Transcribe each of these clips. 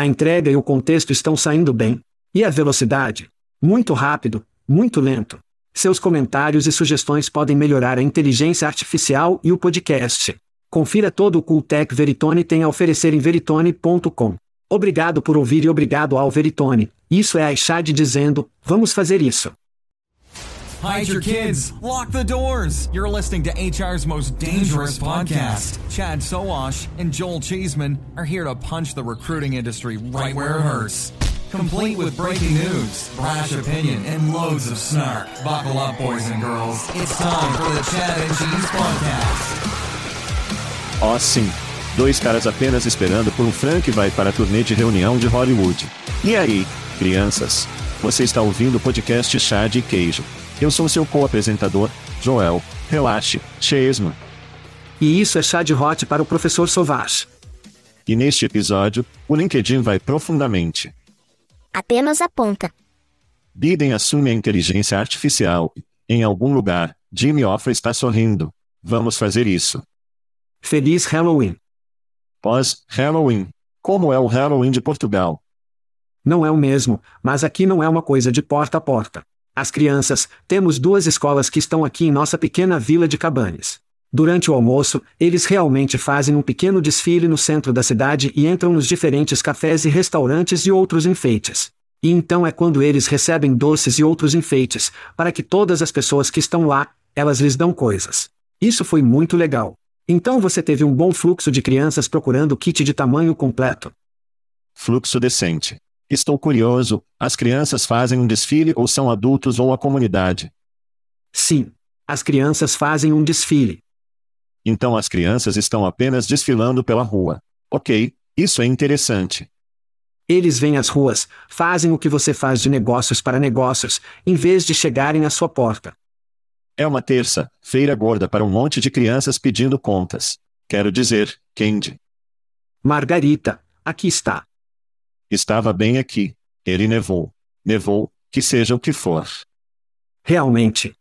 A entrega e o contexto estão saindo bem. E a velocidade? Muito rápido, muito lento. Seus comentários e sugestões podem melhorar a inteligência artificial e o podcast. Confira todo o Cooltech Veritone tem a oferecer em veritone.com. Obrigado por ouvir e obrigado ao Veritone. Isso é a Ishad dizendo, vamos fazer isso. Hide your kids. Lock the doors. You're listening to HR's most dangerous podcast. Chad Soash and Joel Cheeseman are here to punch the recruiting industry right where it hurts. Complete with breaking news, brash opinion, and loads of snark. Buckle up, boys and girls. It's time for the Chad and Cheese Podcast. Oh, sim. Dois caras apenas esperando por um Frank vai para a turnê de reunião de Hollywood. E aí, crianças? Você está ouvindo o podcast Chá de Queijo. Eu sou seu co-apresentador, Joel. Relaxe, Chesman. E isso é chá de hot para o professor Sovash. E neste episódio, o LinkedIn vai profundamente. Apenas aponta. Biden assume a inteligência artificial. Em algum lugar, Jimmy Offa está sorrindo. Vamos fazer isso. Feliz Halloween. Pós-Halloween. Como é o Halloween de Portugal? Não é o mesmo, mas aqui não é uma coisa de porta a porta. As crianças, temos duas escolas que estão aqui em nossa pequena vila de Cabanes. Durante o almoço, eles realmente fazem um pequeno desfile no centro da cidade e entram nos diferentes cafés e restaurantes e outros enfeites. E então é quando eles recebem doces e outros enfeites, para que todas as pessoas que estão lá, elas lhes dão coisas. Isso foi muito legal. Então você teve um bom fluxo de crianças procurando kit de tamanho completo. Fluxo decente. Estou curioso, as crianças fazem um desfile ou são adultos ou a comunidade? Sim. As crianças fazem um desfile. Então as crianças estão apenas desfilando pela rua. Ok, isso é interessante. Eles vêm às ruas, fazem o que você faz de negócios para negócios, em vez de chegarem à sua porta. É uma terça, feira gorda para um monte de crianças pedindo contas. Quero dizer, Candy. Margarita, aqui está. Estava bem aqui. Ele nevou. Nevou, que seja o que for. Realmente.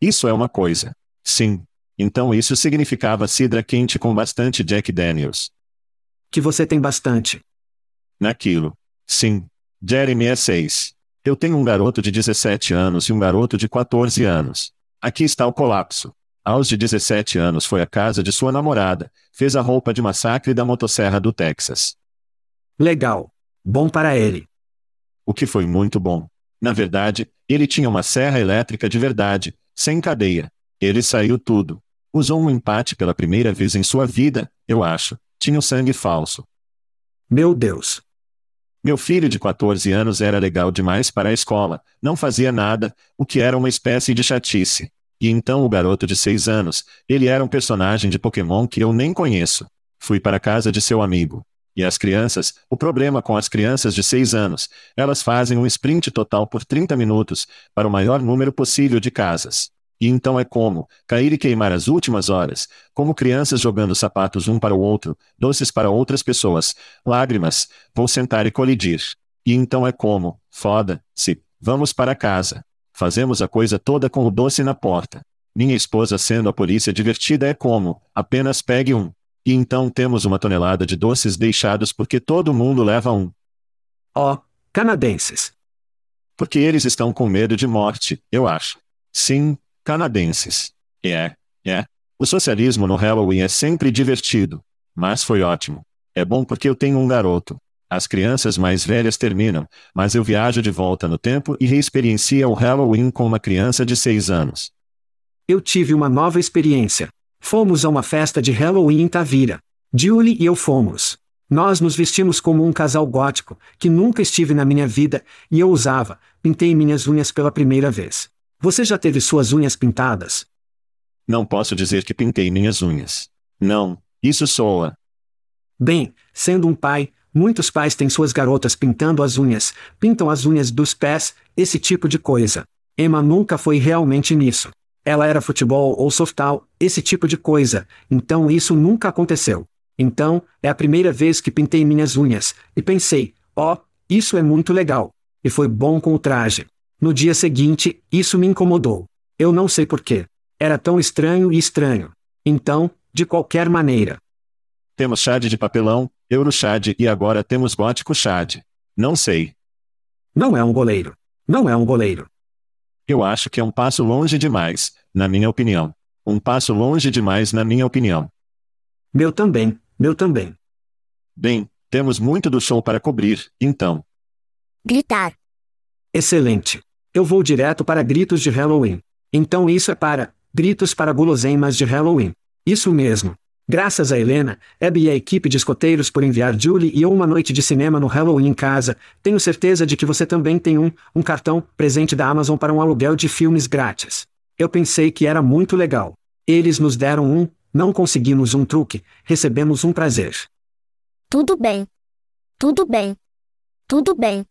Isso é uma coisa. Sim. Então isso significava cidra quente com bastante Jack Daniels. Que você tem bastante. Naquilo. Sim. Jeremy é seis. Eu tenho um garoto de 17 anos e um garoto de 14 anos. Aqui está o colapso. Aos de 17 anos foi à casa de sua namorada, fez a roupa de massacre da motosserra do Texas. Legal. Bom para ele. O que foi muito bom. Na verdade, ele tinha uma serra elétrica de verdade, sem cadeia. Ele saiu tudo. Usou um empate pela primeira vez em sua vida, eu acho. Tinha o sangue falso. Meu Deus. Meu filho de 14 anos era legal demais para a escola, não fazia nada, o que era uma espécie de chatice. E então o garoto de 6 anos, ele era um personagem de Pokémon que eu nem conheço. Fui para a casa de seu amigo. E as crianças, o problema com as crianças de 6 anos, elas fazem um sprint total por 30 minutos, para o maior número possível de casas. E então é como, cair e queimar as últimas horas, como crianças jogando sapatos um para o outro, doces para outras pessoas, lágrimas, vou sentar e colidir. E então é como, foda-se, vamos para casa. Fazemos a coisa toda com o doce na porta. Minha esposa sendo a polícia divertida é como, apenas pegue um. E então temos uma tonelada de doces deixados porque todo mundo leva um. Ó, oh, canadenses. Porque eles estão com medo de morte, eu acho. Sim, canadenses. É, é. O socialismo no Halloween é sempre divertido. Mas foi ótimo. É bom porque eu tenho um garoto. As crianças mais velhas terminam, mas eu viajo de volta no tempo e reexperiencia o Halloween com uma criança de seis anos. Eu tive uma nova experiência. Fomos a uma festa de Halloween em Tavira. Julie e eu fomos. Nós nos vestimos como um casal gótico, que nunca estive na minha vida, e eu usava, pintei minhas unhas pela primeira vez. Você já teve suas unhas pintadas? Não posso dizer que pintei minhas unhas. Não, isso soa. Bem, sendo um pai, muitos pais têm suas garotas pintando as unhas, pintam as unhas dos pés, esse tipo de coisa. Emma nunca foi realmente nisso. Ela era futebol ou softal, esse tipo de coisa, então isso nunca aconteceu. Então, é a primeira vez que pintei minhas unhas, e pensei, ó, oh, isso é muito legal. E foi bom com o traje. No dia seguinte, isso me incomodou. Eu não sei porquê. Era tão estranho e estranho. Então, de qualquer maneira. Temos chade de papelão, Eurochad e agora temos gótico chad. Não sei. Não é um goleiro. Não é um goleiro. Eu acho que é um passo longe demais, na minha opinião. Um passo longe demais, na minha opinião. Meu também, meu também. Bem, temos muito do show para cobrir, então. Gritar. Excelente. Eu vou direto para gritos de Halloween. Então isso é para gritos para guloseimas de Halloween. Isso mesmo. Graças a Helena, Abby e a equipe de escoteiros por enviar Julie e eu uma noite de cinema no Halloween em casa, tenho certeza de que você também tem um, um cartão, presente da Amazon para um aluguel de filmes grátis. Eu pensei que era muito legal. Eles nos deram um, não conseguimos um truque, recebemos um prazer. Tudo bem. Tudo bem. Tudo bem.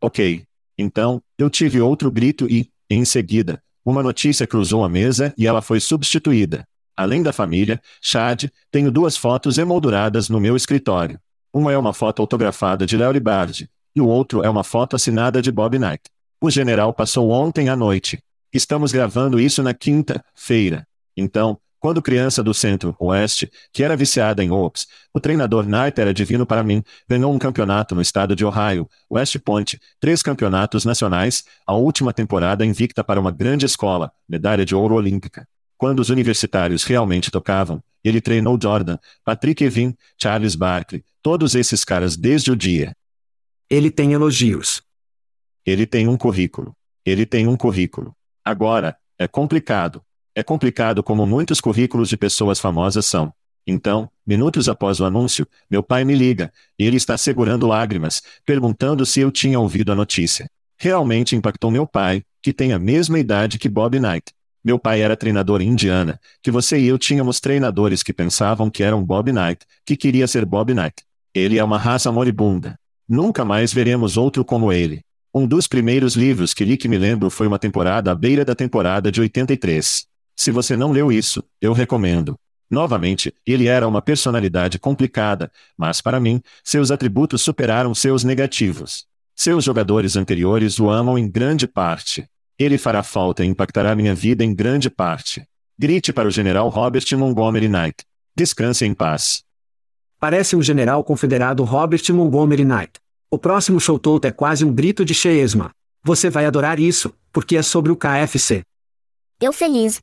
Ok. Então, eu tive outro grito e, em seguida, uma notícia cruzou a mesa e ela foi substituída. Além da família, Chad, tenho duas fotos emolduradas no meu escritório. Uma é uma foto autografada de Larry Bard, e o outro é uma foto assinada de Bob Knight. O general passou ontem à noite. Estamos gravando isso na quinta-feira. Então, quando criança do Centro-Oeste, que era viciada em Ops, o treinador Knight era divino para mim, ganhou um campeonato no estado de Ohio, West Point, três campeonatos nacionais, a última temporada invicta para uma grande escola, medalha de ouro olímpica. Quando os universitários realmente tocavam, ele treinou Jordan, Patrick Evin, Charles Barkley, todos esses caras desde o dia. Ele tem elogios. Ele tem um currículo. Ele tem um currículo. Agora, é complicado. É complicado como muitos currículos de pessoas famosas são. Então, minutos após o anúncio, meu pai me liga, e ele está segurando lágrimas, perguntando se eu tinha ouvido a notícia. Realmente impactou meu pai, que tem a mesma idade que Bob Knight. Meu pai era treinador em Indiana, que você e eu tínhamos treinadores que pensavam que eram Bob Knight, que queria ser Bob Knight. Ele é uma raça moribunda. Nunca mais veremos outro como ele. Um dos primeiros livros que li que me lembro foi uma temporada à beira da temporada de 83. Se você não leu isso, eu recomendo. Novamente, ele era uma personalidade complicada, mas para mim, seus atributos superaram seus negativos. Seus jogadores anteriores o amam em grande parte. Ele fará falta e impactará minha vida em grande parte. Grite para o general Robert Montgomery Knight. Descanse em paz. Parece um general confederado Robert Montgomery Knight. O próximo showtout é quase um grito de Cheesma. Você vai adorar isso, porque é sobre o KFC. Eu feliz.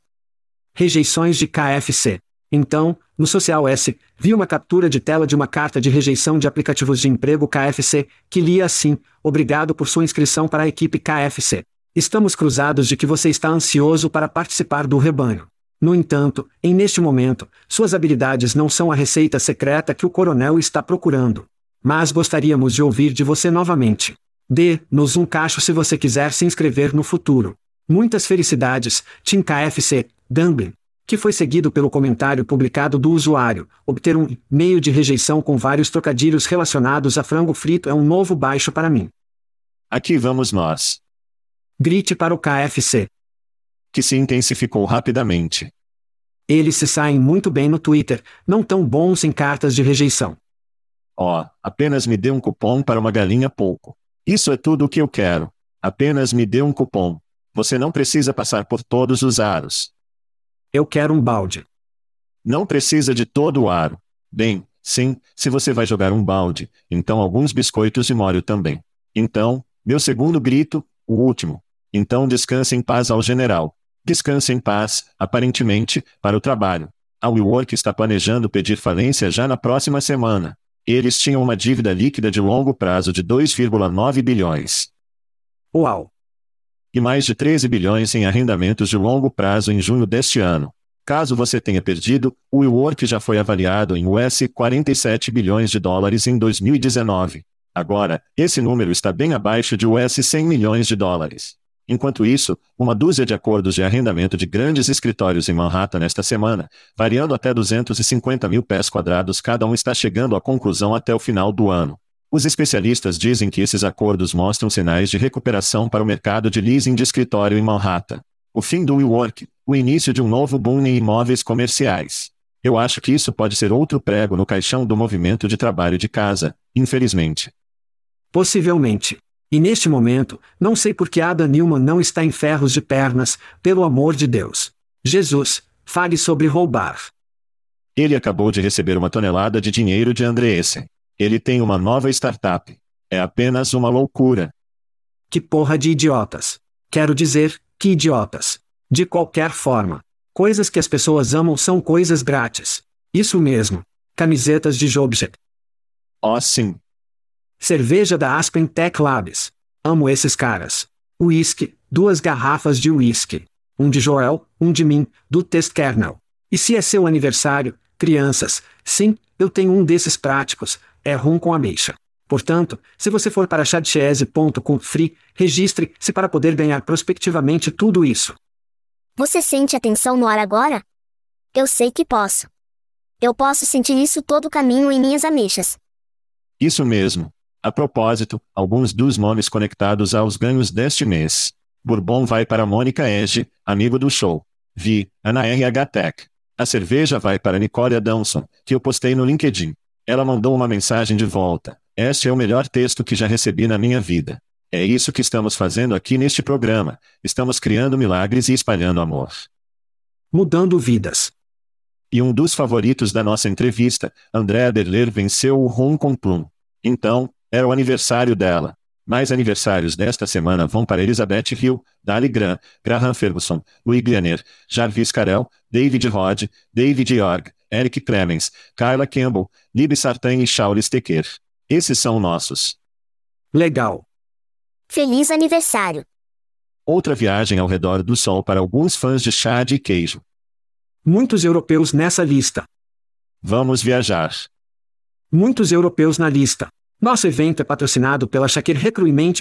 Rejeições de KFC. Então, no Social S, vi uma captura de tela de uma carta de rejeição de aplicativos de emprego KFC, que lia assim: Obrigado por sua inscrição para a equipe KFC. Estamos cruzados de que você está ansioso para participar do rebanho. No entanto, em neste momento, suas habilidades não são a receita secreta que o coronel está procurando. Mas gostaríamos de ouvir de você novamente. Dê-nos um cacho se você quiser se inscrever no futuro. Muitas felicidades, Tim KFC, Dumbin. Que foi seguido pelo comentário publicado do usuário. Obter um meio de rejeição com vários trocadilhos relacionados a frango frito é um novo baixo para mim. Aqui vamos nós. Grite para o KFC. Que se intensificou rapidamente. Eles se saem muito bem no Twitter, não tão bons em cartas de rejeição. Ó, oh, apenas me dê um cupom para uma galinha pouco. Isso é tudo o que eu quero. Apenas me dê um cupom. Você não precisa passar por todos os aros. Eu quero um balde. Não precisa de todo o aro. Bem, sim, se você vai jogar um balde, então alguns biscoitos de molho também. Então, meu segundo grito, o último. Então descanse em paz ao general. Descanse em paz, aparentemente, para o trabalho. A WeWork está planejando pedir falência já na próxima semana. Eles tinham uma dívida líquida de longo prazo de 2,9 bilhões. Uau! E mais de 13 bilhões em arrendamentos de longo prazo em junho deste ano. Caso você tenha perdido, o WeWork já foi avaliado em US 47 bilhões de dólares em 2019. Agora, esse número está bem abaixo de US 100 milhões de dólares. Enquanto isso, uma dúzia de acordos de arrendamento de grandes escritórios em Manhattan esta semana, variando até 250 mil pés quadrados cada um está chegando à conclusão até o final do ano. Os especialistas dizem que esses acordos mostram sinais de recuperação para o mercado de leasing de escritório em Manhattan. O fim do WeWork, o início de um novo boom em imóveis comerciais. Eu acho que isso pode ser outro prego no caixão do movimento de trabalho de casa, infelizmente. Possivelmente. E neste momento, não sei por que Adam Newman não está em ferros de pernas, pelo amor de Deus. Jesus, fale sobre roubar. Ele acabou de receber uma tonelada de dinheiro de Andreessen. Ele tem uma nova startup. É apenas uma loucura. Que porra de idiotas. Quero dizer, que idiotas. De qualquer forma. Coisas que as pessoas amam são coisas grátis. Isso mesmo. Camisetas de Jobjet. Oh, sim. Cerveja da Aspen Tech Labs. Amo esses caras. Whisky, duas garrafas de whisky. Um de Joel, um de mim, do Test Kernel. E se é seu aniversário, crianças, sim, eu tenho um desses práticos, é rum com ameixa. Portanto, se você for para chatchese.com free, registre-se para poder ganhar prospectivamente tudo isso. Você sente a tensão no ar agora? Eu sei que posso. Eu posso sentir isso todo o caminho em minhas ameixas. Isso mesmo. A propósito, alguns dos nomes conectados aos ganhos deste mês. Bourbon vai para Mônica Ege, amigo do show. Vi, Ana RH Tech. A cerveja vai para Nicole Adamson, que eu postei no LinkedIn. Ela mandou uma mensagem de volta. Este é o melhor texto que já recebi na minha vida. É isso que estamos fazendo aqui neste programa. Estamos criando milagres e espalhando amor. Mudando vidas. E um dos favoritos da nossa entrevista, André Aderler venceu o Hong Kong Plum. Então, é o aniversário dela. Mais aniversários desta semana vão para Elizabeth Hill, Dali Graham, Graham Ferguson, Louis Glianer, Jarvis Carell, David Rod, David York, Eric Clemens, Carla Campbell, Libby Sartain e Shaul Stecker. Esses são nossos. Legal. Feliz aniversário. Outra viagem ao redor do sol para alguns fãs de chá de queijo. Muitos europeus nessa lista. Vamos viajar. Muitos europeus na lista. Nosso evento é patrocinado pela Shakir Recruitment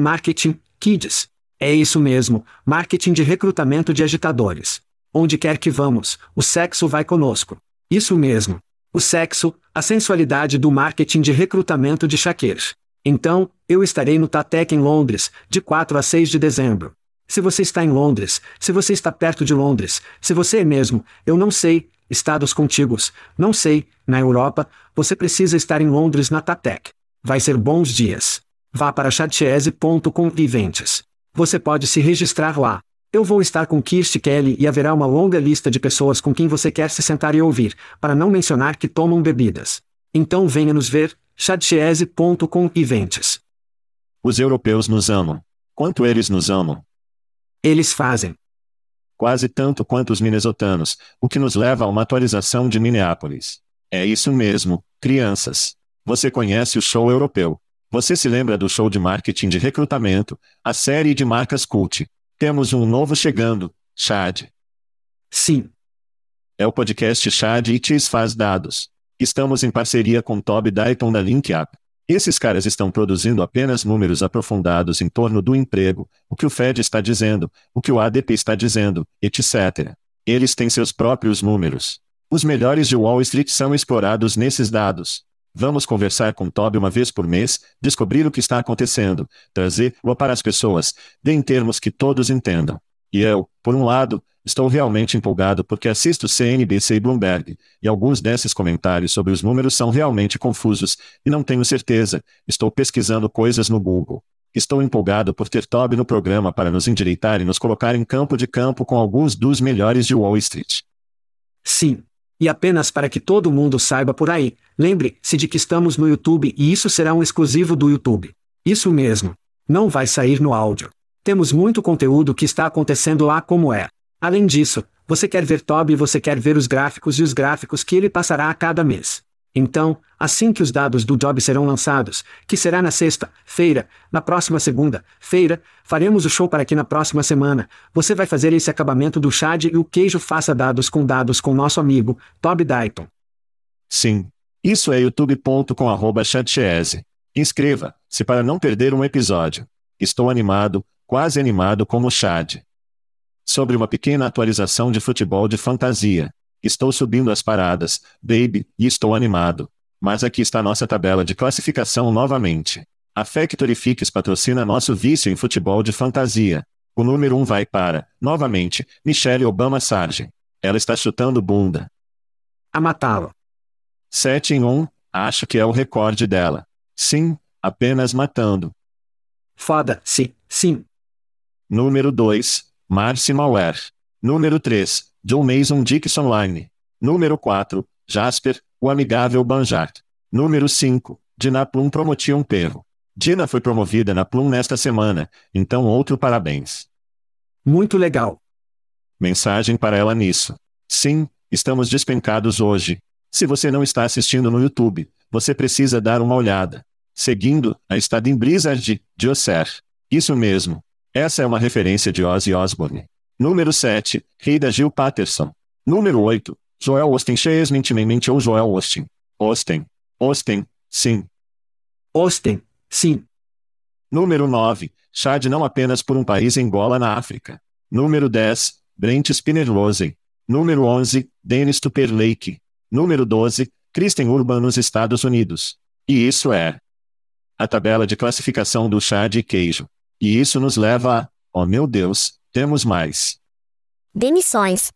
Marketing Kids. É isso mesmo, marketing de recrutamento de agitadores. Onde quer que vamos, o sexo vai conosco. Isso mesmo. O sexo, a sensualidade do marketing de recrutamento de Shakir. Então, eu estarei no Tatec em Londres, de 4 a 6 de dezembro. Se você está em Londres, se você está perto de Londres, se você é mesmo, eu não sei, estados contíguos, não sei, na Europa, você precisa estar em Londres na Tatec. Vai ser bons dias. Vá para chatchese.com viventes. Você pode se registrar lá. Eu vou estar com Kirsty Kelly e haverá uma longa lista de pessoas com quem você quer se sentar e ouvir, para não mencionar que tomam bebidas. Então venha nos ver, chatchese.com events. Os europeus nos amam. Quanto eles nos amam. Eles fazem. Quase tanto quanto os minnesotanos, o que nos leva a uma atualização de Minneapolis. É isso mesmo, crianças. Você conhece o show europeu. Você se lembra do show de marketing de recrutamento, a série de marcas cult. Temos um novo chegando, Chad. Sim. É o podcast Chad e Tis Faz Dados. Estamos em parceria com Toby Dayton da LinkUp. Esses caras estão produzindo apenas números aprofundados em torno do emprego, o que o Fed está dizendo, o que o ADP está dizendo, etc. Eles têm seus próprios números. Os melhores de Wall Street são explorados nesses dados. Vamos conversar com Toby uma vez por mês, descobrir o que está acontecendo, trazer-o para as pessoas, de em termos que todos entendam. E eu, por um lado, Estou realmente empolgado porque assisto CNBC e Bloomberg, e alguns desses comentários sobre os números são realmente confusos, e não tenho certeza. Estou pesquisando coisas no Google. Estou empolgado por ter Toby no programa para nos endireitar e nos colocar em campo de campo com alguns dos melhores de Wall Street. Sim. E apenas para que todo mundo saiba por aí, lembre-se de que estamos no YouTube e isso será um exclusivo do YouTube. Isso mesmo. Não vai sair no áudio. Temos muito conteúdo que está acontecendo lá como é. Além disso, você quer ver Toby e você quer ver os gráficos e os gráficos que ele passará a cada mês. Então, assim que os dados do Job serão lançados, que será na sexta-feira, na próxima segunda-feira, faremos o show para que na próxima semana, você vai fazer esse acabamento do Chad e o queijo faça dados com dados com nosso amigo, Toby Dayton. Sim. Isso é youtube.com arroba Inscreva-se para não perder um episódio. Estou animado, quase animado como o Chad. Sobre uma pequena atualização de futebol de fantasia. Estou subindo as paradas, baby, e estou animado. Mas aqui está nossa tabela de classificação novamente. A Factory Fix patrocina nosso vício em futebol de fantasia. O número 1 um vai para, novamente, Michelle Obama Sargent. Ela está chutando bunda. A matá-lo. 7 em 1, acho que é o recorde dela. Sim, apenas matando. Foda-se, sim. Número 2, Marcy Mauer. Número 3, John Mason Dixon Line. Número 4, Jasper, o amigável Banjart. Número 5, Dina Plum Promotion Perro. Dina foi promovida na Plum nesta semana, então outro parabéns. Muito legal. Mensagem para ela nisso. Sim, estamos despencados hoje. Se você não está assistindo no YouTube, você precisa dar uma olhada. Seguindo, a estada em Blizzard de Osser. Isso mesmo. Essa é uma referência de Ozzy Osbourne. Número 7, Rei da Gil Patterson. Número 8, Joel Austin Chesmentemente ou Joel Austin. Austin. Austin, sim. Austin, sim. Número 9, Chad não apenas por um país Angola na África. Número 10, Brent Spinner Rosen. Número 11, Dennis Tupper Lake. Número 12, Kristen Urban nos Estados Unidos. E isso é a tabela de classificação do chá de queijo. E isso nos leva a, oh meu Deus, temos mais. Demissões.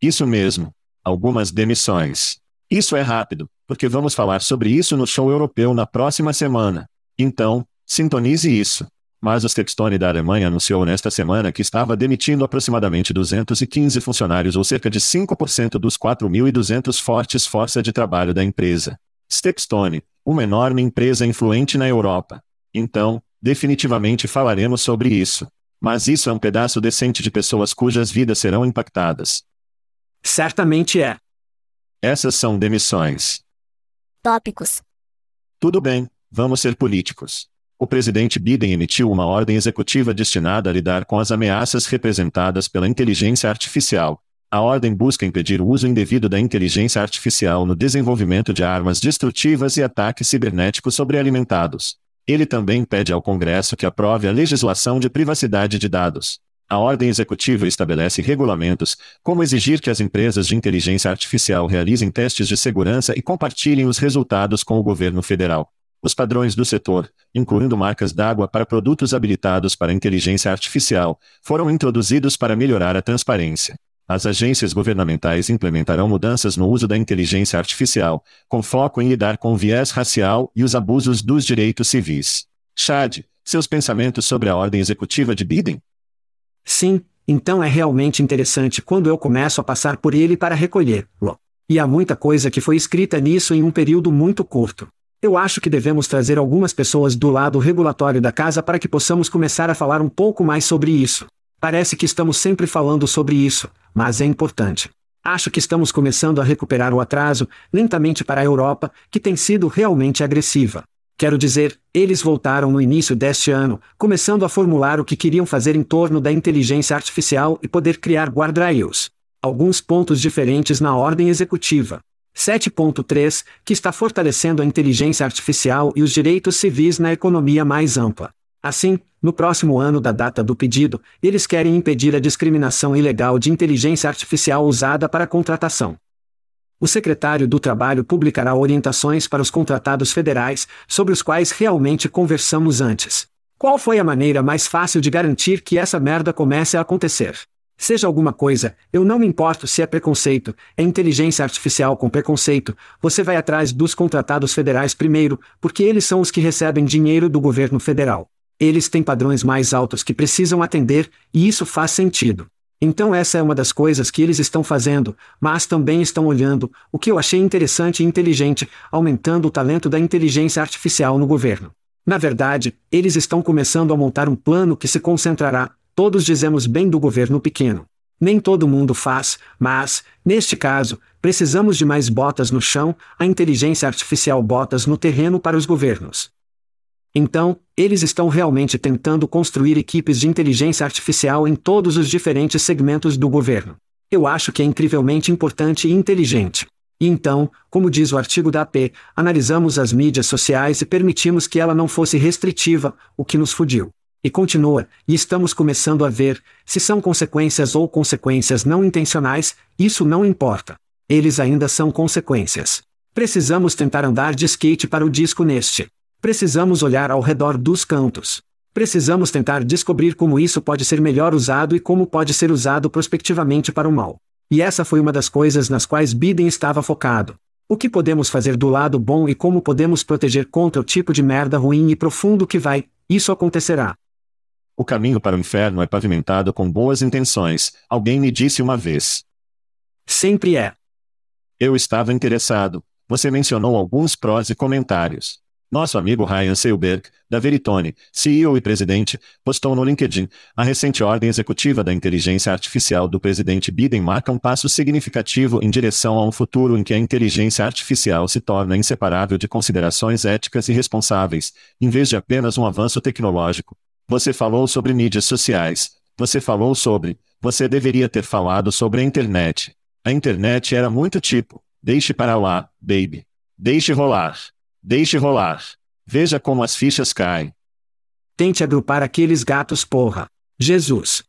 Isso mesmo. Algumas demissões. Isso é rápido, porque vamos falar sobre isso no show europeu na próxima semana. Então, sintonize isso. Mas o Stepstone da Alemanha anunciou nesta semana que estava demitindo aproximadamente 215 funcionários ou cerca de 5% dos 4.200 fortes força de trabalho da empresa. Stepstone, uma enorme empresa influente na Europa. Então, definitivamente falaremos sobre isso. Mas isso é um pedaço decente de pessoas cujas vidas serão impactadas. Certamente é. Essas são demissões. Tópicos. Tudo bem, vamos ser políticos. O presidente Biden emitiu uma ordem executiva destinada a lidar com as ameaças representadas pela inteligência artificial. A ordem busca impedir o uso indevido da inteligência artificial no desenvolvimento de armas destrutivas e ataques cibernéticos sobrealimentados. Ele também pede ao Congresso que aprove a legislação de privacidade de dados. A ordem executiva estabelece regulamentos, como exigir que as empresas de inteligência artificial realizem testes de segurança e compartilhem os resultados com o governo federal. Os padrões do setor, incluindo marcas d'água para produtos habilitados para inteligência artificial, foram introduzidos para melhorar a transparência. As agências governamentais implementarão mudanças no uso da inteligência artificial, com foco em lidar com o viés racial e os abusos dos direitos civis. Chad, seus pensamentos sobre a ordem executiva de Biden? Sim, então é realmente interessante quando eu começo a passar por ele para recolher-lo. E há muita coisa que foi escrita nisso em um período muito curto. Eu acho que devemos trazer algumas pessoas do lado regulatório da casa para que possamos começar a falar um pouco mais sobre isso. Parece que estamos sempre falando sobre isso, mas é importante. Acho que estamos começando a recuperar o atraso, lentamente para a Europa, que tem sido realmente agressiva. Quero dizer, eles voltaram no início deste ano, começando a formular o que queriam fazer em torno da inteligência artificial e poder criar guardrails. Alguns pontos diferentes na ordem executiva. 7.3, que está fortalecendo a inteligência artificial e os direitos civis na economia mais ampla. Assim, no próximo ano da data do pedido, eles querem impedir a discriminação ilegal de inteligência artificial usada para contratação. O secretário do Trabalho publicará orientações para os contratados federais, sobre os quais realmente conversamos antes. Qual foi a maneira mais fácil de garantir que essa merda comece a acontecer? Seja alguma coisa, eu não me importo se é preconceito, é inteligência artificial com preconceito, você vai atrás dos contratados federais primeiro, porque eles são os que recebem dinheiro do governo federal. Eles têm padrões mais altos que precisam atender, e isso faz sentido. Então essa é uma das coisas que eles estão fazendo, mas também estão olhando, o que eu achei interessante e inteligente, aumentando o talento da inteligência artificial no governo. Na verdade, eles estão começando a montar um plano que se concentrará, todos dizemos bem do governo pequeno. Nem todo mundo faz, mas, neste caso, precisamos de mais botas no chão, a inteligência artificial botas no terreno para os governos. Então, eles estão realmente tentando construir equipes de inteligência artificial em todos os diferentes segmentos do governo. Eu acho que é incrivelmente importante e inteligente. E então, como diz o artigo da AP, analisamos as mídias sociais e permitimos que ela não fosse restritiva, o que nos fudiu. E continua, e estamos começando a ver, se são consequências ou consequências não intencionais, isso não importa. Eles ainda são consequências. Precisamos tentar andar de skate para o disco neste. Precisamos olhar ao redor dos cantos. Precisamos tentar descobrir como isso pode ser melhor usado e como pode ser usado prospectivamente para o mal. E essa foi uma das coisas nas quais Biden estava focado. O que podemos fazer do lado bom e como podemos proteger contra o tipo de merda ruim e profundo que vai, isso acontecerá. O caminho para o inferno é pavimentado com boas intenções, alguém me disse uma vez. Sempre é. Eu estava interessado. Você mencionou alguns prós e comentários. Nosso amigo Ryan Seilberg, da Veritone, CEO e presidente, postou no LinkedIn: a recente ordem executiva da inteligência artificial do presidente Biden marca um passo significativo em direção a um futuro em que a inteligência artificial se torna inseparável de considerações éticas e responsáveis, em vez de apenas um avanço tecnológico. Você falou sobre mídias sociais. Você falou sobre. Você deveria ter falado sobre a internet. A internet era muito tipo: deixe para lá, baby. Deixe rolar. Deixe rolar. Veja como as fichas caem. Tente agrupar aqueles gatos, porra. Jesus.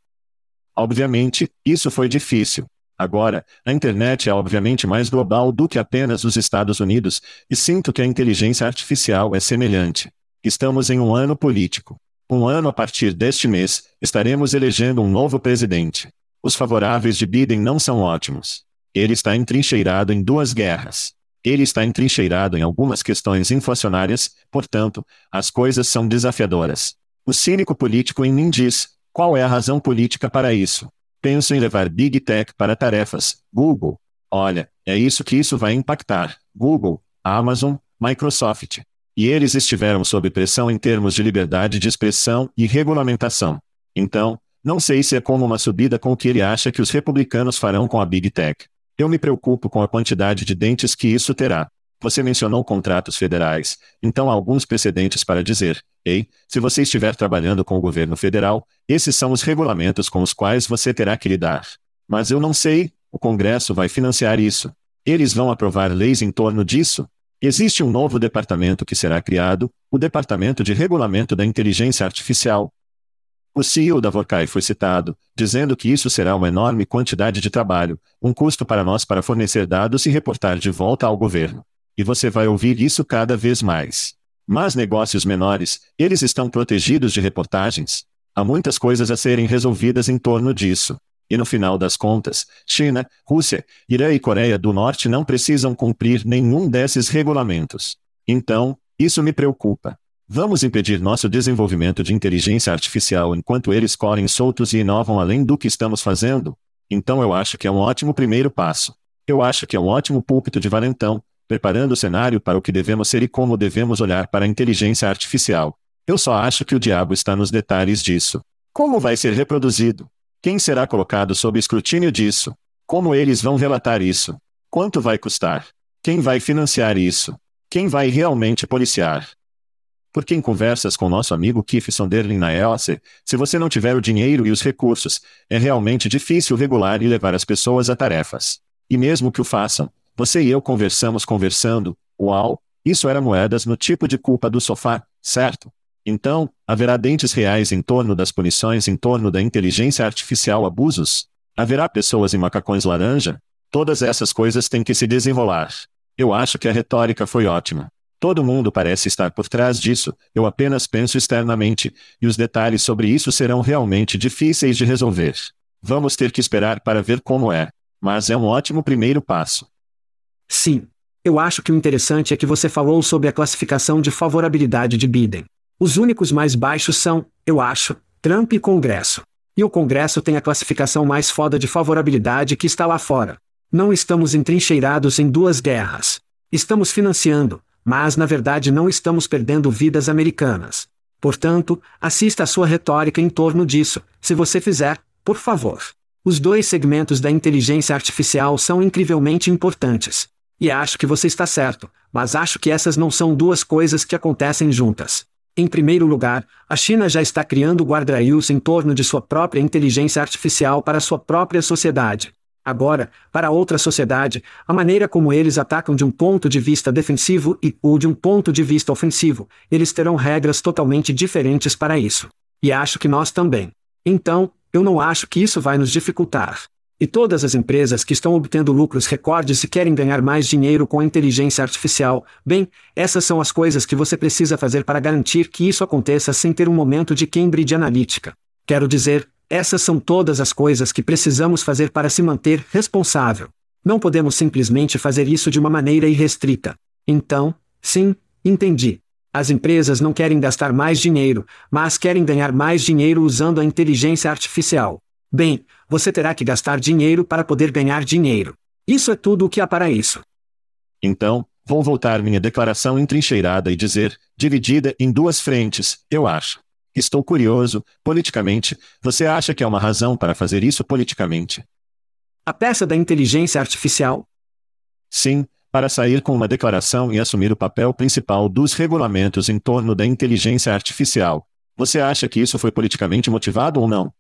Obviamente, isso foi difícil. Agora, a internet é obviamente mais global do que apenas os Estados Unidos, e sinto que a inteligência artificial é semelhante. Estamos em um ano político. Um ano a partir deste mês, estaremos elegendo um novo presidente. Os favoráveis de Biden não são ótimos. Ele está entrincheirado em duas guerras. Ele está entrincheirado em algumas questões inflacionárias, portanto, as coisas são desafiadoras. O cínico político em mim diz: qual é a razão política para isso? Penso em levar Big Tech para tarefas. Google. Olha, é isso que isso vai impactar. Google, Amazon, Microsoft. E eles estiveram sob pressão em termos de liberdade de expressão e regulamentação. Então, não sei se é como uma subida com o que ele acha que os republicanos farão com a Big Tech. Eu me preocupo com a quantidade de dentes que isso terá. Você mencionou contratos federais, então há alguns precedentes para dizer: ei, se você estiver trabalhando com o governo federal, esses são os regulamentos com os quais você terá que lidar. Mas eu não sei, o Congresso vai financiar isso. Eles vão aprovar leis em torno disso? Existe um novo departamento que será criado, o Departamento de Regulamento da Inteligência Artificial, o CEO da Vorkai foi citado, dizendo que isso será uma enorme quantidade de trabalho, um custo para nós para fornecer dados e reportar de volta ao governo. E você vai ouvir isso cada vez mais. Mas negócios menores, eles estão protegidos de reportagens. Há muitas coisas a serem resolvidas em torno disso. E no final das contas, China, Rússia, Irã e Coreia do Norte não precisam cumprir nenhum desses regulamentos. Então, isso me preocupa. Vamos impedir nosso desenvolvimento de inteligência artificial enquanto eles correm soltos e inovam além do que estamos fazendo? Então eu acho que é um ótimo primeiro passo. Eu acho que é um ótimo púlpito de valentão, preparando o cenário para o que devemos ser e como devemos olhar para a inteligência artificial. Eu só acho que o diabo está nos detalhes disso. Como vai ser reproduzido? Quem será colocado sob escrutínio disso? Como eles vão relatar isso? Quanto vai custar? Quem vai financiar isso? Quem vai realmente policiar? Porque em conversas com nosso amigo Keith Sonderling na EOC, se você não tiver o dinheiro e os recursos, é realmente difícil regular e levar as pessoas a tarefas. E mesmo que o façam, você e eu conversamos conversando, uau, isso era moedas no tipo de culpa do sofá, certo? Então, haverá dentes reais em torno das punições em torno da inteligência artificial abusos? Haverá pessoas em macacões laranja? Todas essas coisas têm que se desenrolar. Eu acho que a retórica foi ótima. Todo mundo parece estar por trás disso, eu apenas penso externamente, e os detalhes sobre isso serão realmente difíceis de resolver. Vamos ter que esperar para ver como é. Mas é um ótimo primeiro passo. Sim. Eu acho que o interessante é que você falou sobre a classificação de favorabilidade de Biden. Os únicos mais baixos são, eu acho, Trump e Congresso. E o Congresso tem a classificação mais foda de favorabilidade que está lá fora. Não estamos entrincheirados em duas guerras. Estamos financiando, mas na verdade não estamos perdendo vidas americanas. Portanto, assista a sua retórica em torno disso, se você fizer, por favor. Os dois segmentos da inteligência artificial são incrivelmente importantes. E acho que você está certo, mas acho que essas não são duas coisas que acontecem juntas. Em primeiro lugar, a China já está criando guardrails em torno de sua própria inteligência artificial para sua própria sociedade. Agora, para outra sociedade, a maneira como eles atacam de um ponto de vista defensivo e ou de um ponto de vista ofensivo, eles terão regras totalmente diferentes para isso. E acho que nós também. Então, eu não acho que isso vai nos dificultar. E todas as empresas que estão obtendo lucros recordes e querem ganhar mais dinheiro com a inteligência artificial, bem, essas são as coisas que você precisa fazer para garantir que isso aconteça sem ter um momento de Cambridge Analytica. Quero dizer, essas são todas as coisas que precisamos fazer para se manter responsável. Não podemos simplesmente fazer isso de uma maneira irrestrita. Então, sim, entendi. As empresas não querem gastar mais dinheiro, mas querem ganhar mais dinheiro usando a inteligência artificial. Bem, você terá que gastar dinheiro para poder ganhar dinheiro. Isso é tudo o que há para isso. Então, vou voltar minha declaração entrincheirada e dizer, dividida em duas frentes, eu acho. Estou curioso, politicamente, você acha que há uma razão para fazer isso politicamente? A peça da inteligência artificial? Sim, para sair com uma declaração e assumir o papel principal dos regulamentos em torno da inteligência artificial. Você acha que isso foi politicamente motivado ou não?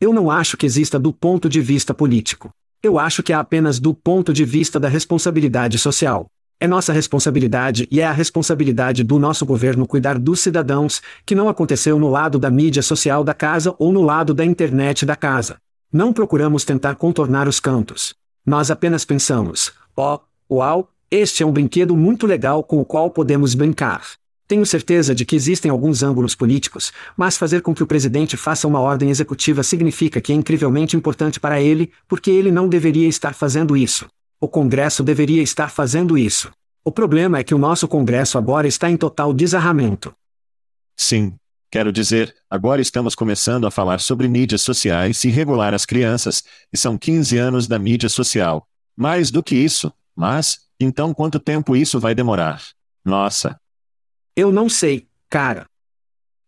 Eu não acho que exista do ponto de vista político. Eu acho que é apenas do ponto de vista da responsabilidade social. É nossa responsabilidade e é a responsabilidade do nosso governo cuidar dos cidadãos, que não aconteceu no lado da mídia social da casa ou no lado da internet da casa. Não procuramos tentar contornar os cantos. Nós apenas pensamos: ó, oh, uau, este é um brinquedo muito legal com o qual podemos brincar. Tenho certeza de que existem alguns ângulos políticos, mas fazer com que o presidente faça uma ordem executiva significa que é incrivelmente importante para ele, porque ele não deveria estar fazendo isso. O Congresso deveria estar fazendo isso. O problema é que o nosso Congresso agora está em total desarramento. Sim. Quero dizer, agora estamos começando a falar sobre mídias sociais e regular as crianças, e são 15 anos da mídia social. Mais do que isso, mas, então quanto tempo isso vai demorar? Nossa, eu não sei, cara.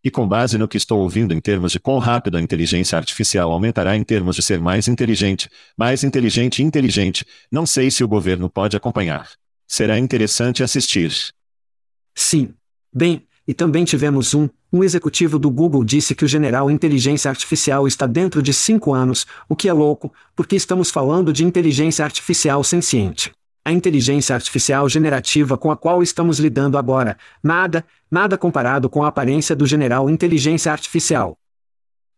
E com base no que estou ouvindo em termos de quão rápido a inteligência artificial aumentará em termos de ser mais inteligente, mais inteligente e inteligente, não sei se o governo pode acompanhar. Será interessante assistir. Sim. Bem, e também tivemos um, um executivo do Google disse que o general inteligência artificial está dentro de cinco anos, o que é louco, porque estamos falando de inteligência artificial senciente a inteligência artificial generativa com a qual estamos lidando agora, nada, nada comparado com a aparência do general inteligência artificial.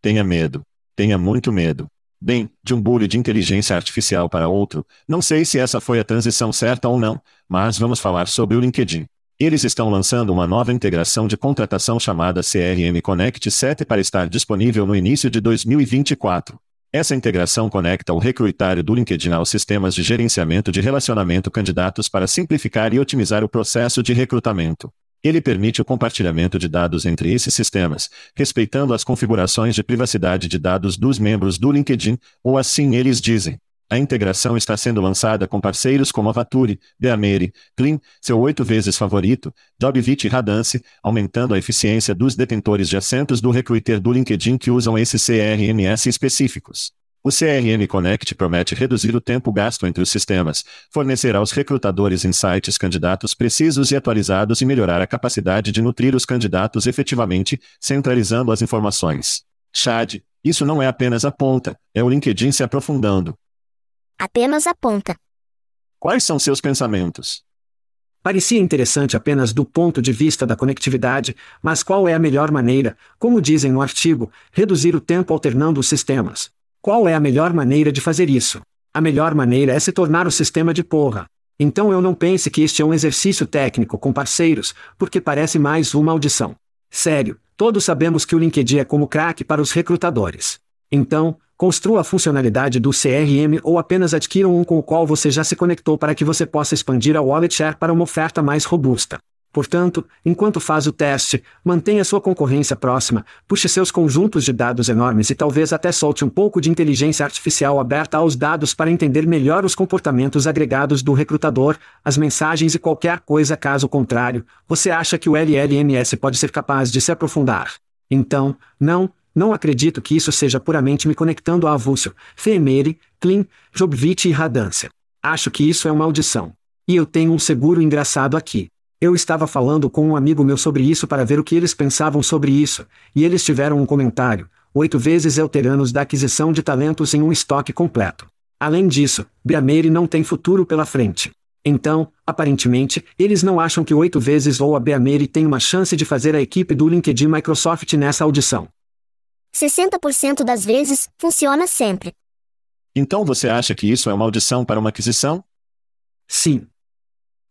Tenha medo. Tenha muito medo. Bem, de um bully de inteligência artificial para outro, não sei se essa foi a transição certa ou não, mas vamos falar sobre o LinkedIn. Eles estão lançando uma nova integração de contratação chamada CRM Connect 7 para estar disponível no início de 2024. Essa integração conecta o recruitário do LinkedIn aos sistemas de gerenciamento de relacionamento candidatos para simplificar e otimizar o processo de recrutamento. Ele permite o compartilhamento de dados entre esses sistemas, respeitando as configurações de privacidade de dados dos membros do LinkedIn, ou assim eles dizem. A integração está sendo lançada com parceiros como Avaturi, Beameri, Clean, seu oito vezes favorito, Jobvit e Radance, aumentando a eficiência dos detentores de assentos do recruiter do LinkedIn que usam esses CRMS específicos. O CRM Connect promete reduzir o tempo gasto entre os sistemas, fornecer aos recrutadores insights candidatos precisos e atualizados e melhorar a capacidade de nutrir os candidatos efetivamente, centralizando as informações. Chad, isso não é apenas a ponta, é o LinkedIn se aprofundando. Apenas aponta. Quais são seus pensamentos? Parecia interessante apenas do ponto de vista da conectividade, mas qual é a melhor maneira, como dizem no artigo, reduzir o tempo alternando os sistemas? Qual é a melhor maneira de fazer isso? A melhor maneira é se tornar o sistema de porra. Então eu não pense que este é um exercício técnico com parceiros, porque parece mais uma audição. Sério, todos sabemos que o LinkedIn é como crack para os recrutadores. Então, Construa a funcionalidade do CRM ou apenas adquira um com o qual você já se conectou para que você possa expandir a Wallet Share para uma oferta mais robusta. Portanto, enquanto faz o teste, mantenha sua concorrência próxima, puxe seus conjuntos de dados enormes e talvez até solte um pouco de inteligência artificial aberta aos dados para entender melhor os comportamentos agregados do recrutador, as mensagens e qualquer coisa caso contrário, você acha que o LLMS pode ser capaz de se aprofundar. Então, não, não acredito que isso seja puramente me conectando a avulso, Feemeri, Clean, Jobvit e Radância. Acho que isso é uma audição. E eu tenho um seguro engraçado aqui. Eu estava falando com um amigo meu sobre isso para ver o que eles pensavam sobre isso, e eles tiveram um comentário: oito vezes Elteranos da aquisição de talentos em um estoque completo. Além disso, Beameire não tem futuro pela frente. Então, aparentemente, eles não acham que oito vezes ou a Beameire tem uma chance de fazer a equipe do LinkedIn Microsoft nessa audição. 60% das vezes, funciona sempre. Então você acha que isso é uma audição para uma aquisição? Sim.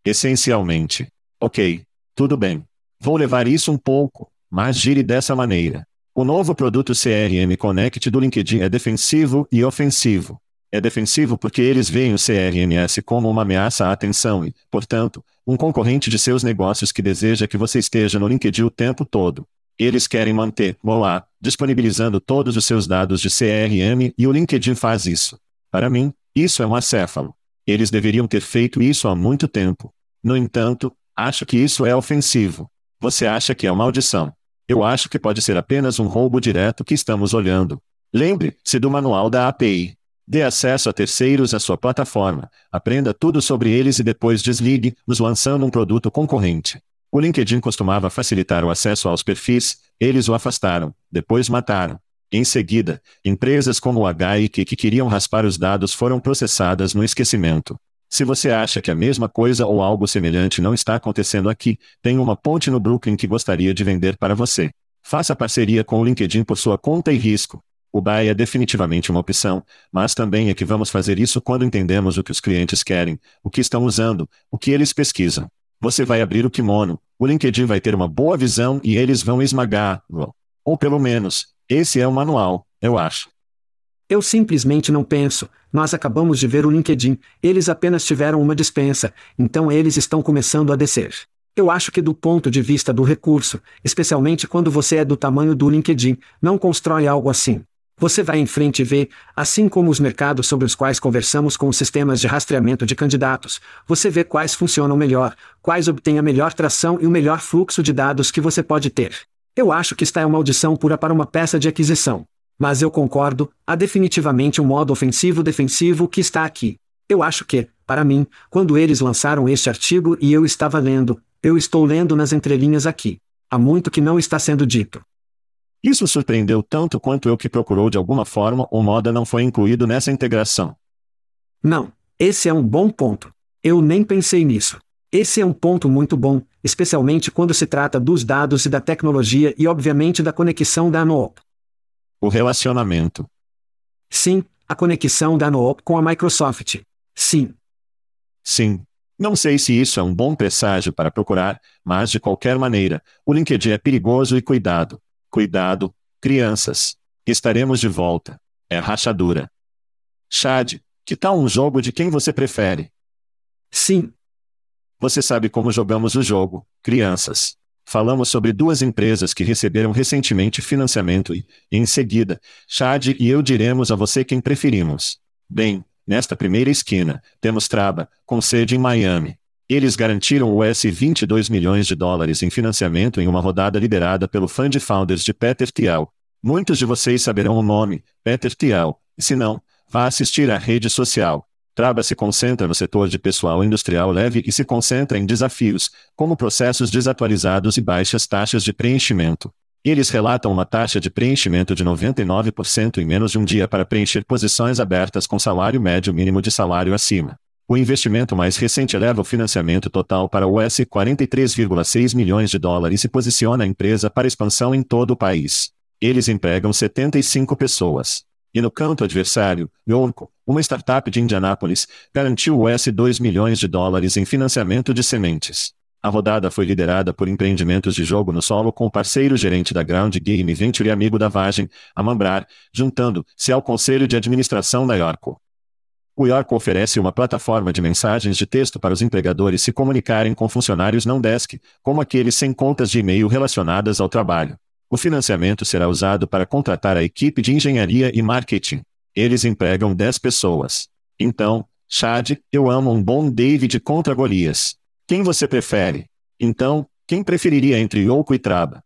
Essencialmente. Ok, tudo bem. Vou levar isso um pouco, mas gire dessa maneira. O novo produto CRM Connect do LinkedIn é defensivo e ofensivo. É defensivo porque eles veem o CRMS como uma ameaça à atenção e, portanto, um concorrente de seus negócios que deseja que você esteja no LinkedIn o tempo todo. Eles querem manter, lá, disponibilizando todos os seus dados de CRM e o LinkedIn faz isso. Para mim, isso é um acéfalo. Eles deveriam ter feito isso há muito tempo. No entanto, Acho que isso é ofensivo. Você acha que é uma audição. Eu acho que pode ser apenas um roubo direto que estamos olhando. Lembre-se do manual da API. Dê acesso a terceiros à sua plataforma, aprenda tudo sobre eles e depois desligue, nos lançando um produto concorrente. O LinkedIn costumava facilitar o acesso aos perfis, eles o afastaram, depois mataram. Em seguida, empresas como o HIC que queriam raspar os dados foram processadas no esquecimento. Se você acha que a mesma coisa ou algo semelhante não está acontecendo aqui, tem uma ponte no Brooklyn que gostaria de vender para você. Faça parceria com o LinkedIn por sua conta e risco. O buy é definitivamente uma opção, mas também é que vamos fazer isso quando entendemos o que os clientes querem, o que estão usando, o que eles pesquisam. Você vai abrir o kimono, o LinkedIn vai ter uma boa visão e eles vão esmagar-lo. Ou pelo menos, esse é o manual, eu acho. Eu simplesmente não penso. Nós acabamos de ver o LinkedIn, eles apenas tiveram uma dispensa, então eles estão começando a descer. Eu acho que do ponto de vista do recurso, especialmente quando você é do tamanho do LinkedIn, não constrói algo assim. Você vai em frente e vê, assim como os mercados sobre os quais conversamos com os sistemas de rastreamento de candidatos, você vê quais funcionam melhor, quais obtêm a melhor tração e o melhor fluxo de dados que você pode ter. Eu acho que está é uma audição pura para uma peça de aquisição. Mas eu concordo, há definitivamente um modo ofensivo-defensivo que está aqui. Eu acho que, para mim, quando eles lançaram este artigo e eu estava lendo, eu estou lendo nas entrelinhas aqui. Há muito que não está sendo dito. Isso surpreendeu tanto quanto eu que procurou de alguma forma o moda não foi incluído nessa integração. Não, esse é um bom ponto. Eu nem pensei nisso. Esse é um ponto muito bom, especialmente quando se trata dos dados e da tecnologia e obviamente da conexão da NOOP. O relacionamento. Sim, a conexão da Noop com a Microsoft. Sim. Sim. Não sei se isso é um bom presságio para procurar, mas de qualquer maneira, o LinkedIn é perigoso e cuidado. Cuidado, crianças. Estaremos de volta. É rachadura. Chad, que tal um jogo de quem você prefere? Sim. Você sabe como jogamos o jogo, crianças. Falamos sobre duas empresas que receberam recentemente financiamento e, em seguida, Chad e eu diremos a você quem preferimos. Bem, nesta primeira esquina, temos Traba, com sede em Miami. Eles garantiram US 22 milhões de dólares em financiamento em uma rodada liderada pelo Fund Founders de Peter Thiel. Muitos de vocês saberão o nome, Peter Thiel, se não, vá assistir à rede social. Traba se concentra no setor de pessoal industrial leve e se concentra em desafios, como processos desatualizados e baixas taxas de preenchimento. Eles relatam uma taxa de preenchimento de 99% em menos de um dia para preencher posições abertas com salário médio mínimo de salário acima. O investimento mais recente eleva o financiamento total para US 43,6 milhões de dólares e posiciona a empresa para expansão em todo o país. Eles empregam 75 pessoas. E no canto adversário, Yonko, uma startup de Indianápolis, garantiu US 2 milhões de dólares em financiamento de sementes. A rodada foi liderada por empreendimentos de jogo no solo com o parceiro gerente da Ground Game Venture e amigo da Vagem, a Mambrar, juntando-se ao conselho de administração da Yorko. O York oferece uma plataforma de mensagens de texto para os empregadores se comunicarem com funcionários não desk, como aqueles sem contas de e-mail relacionadas ao trabalho. O financiamento será usado para contratar a equipe de engenharia e marketing. Eles empregam 10 pessoas. Então, Chad, eu amo um bom David contra Golias. Quem você prefere? Então, quem preferiria entre Yoko e Traba?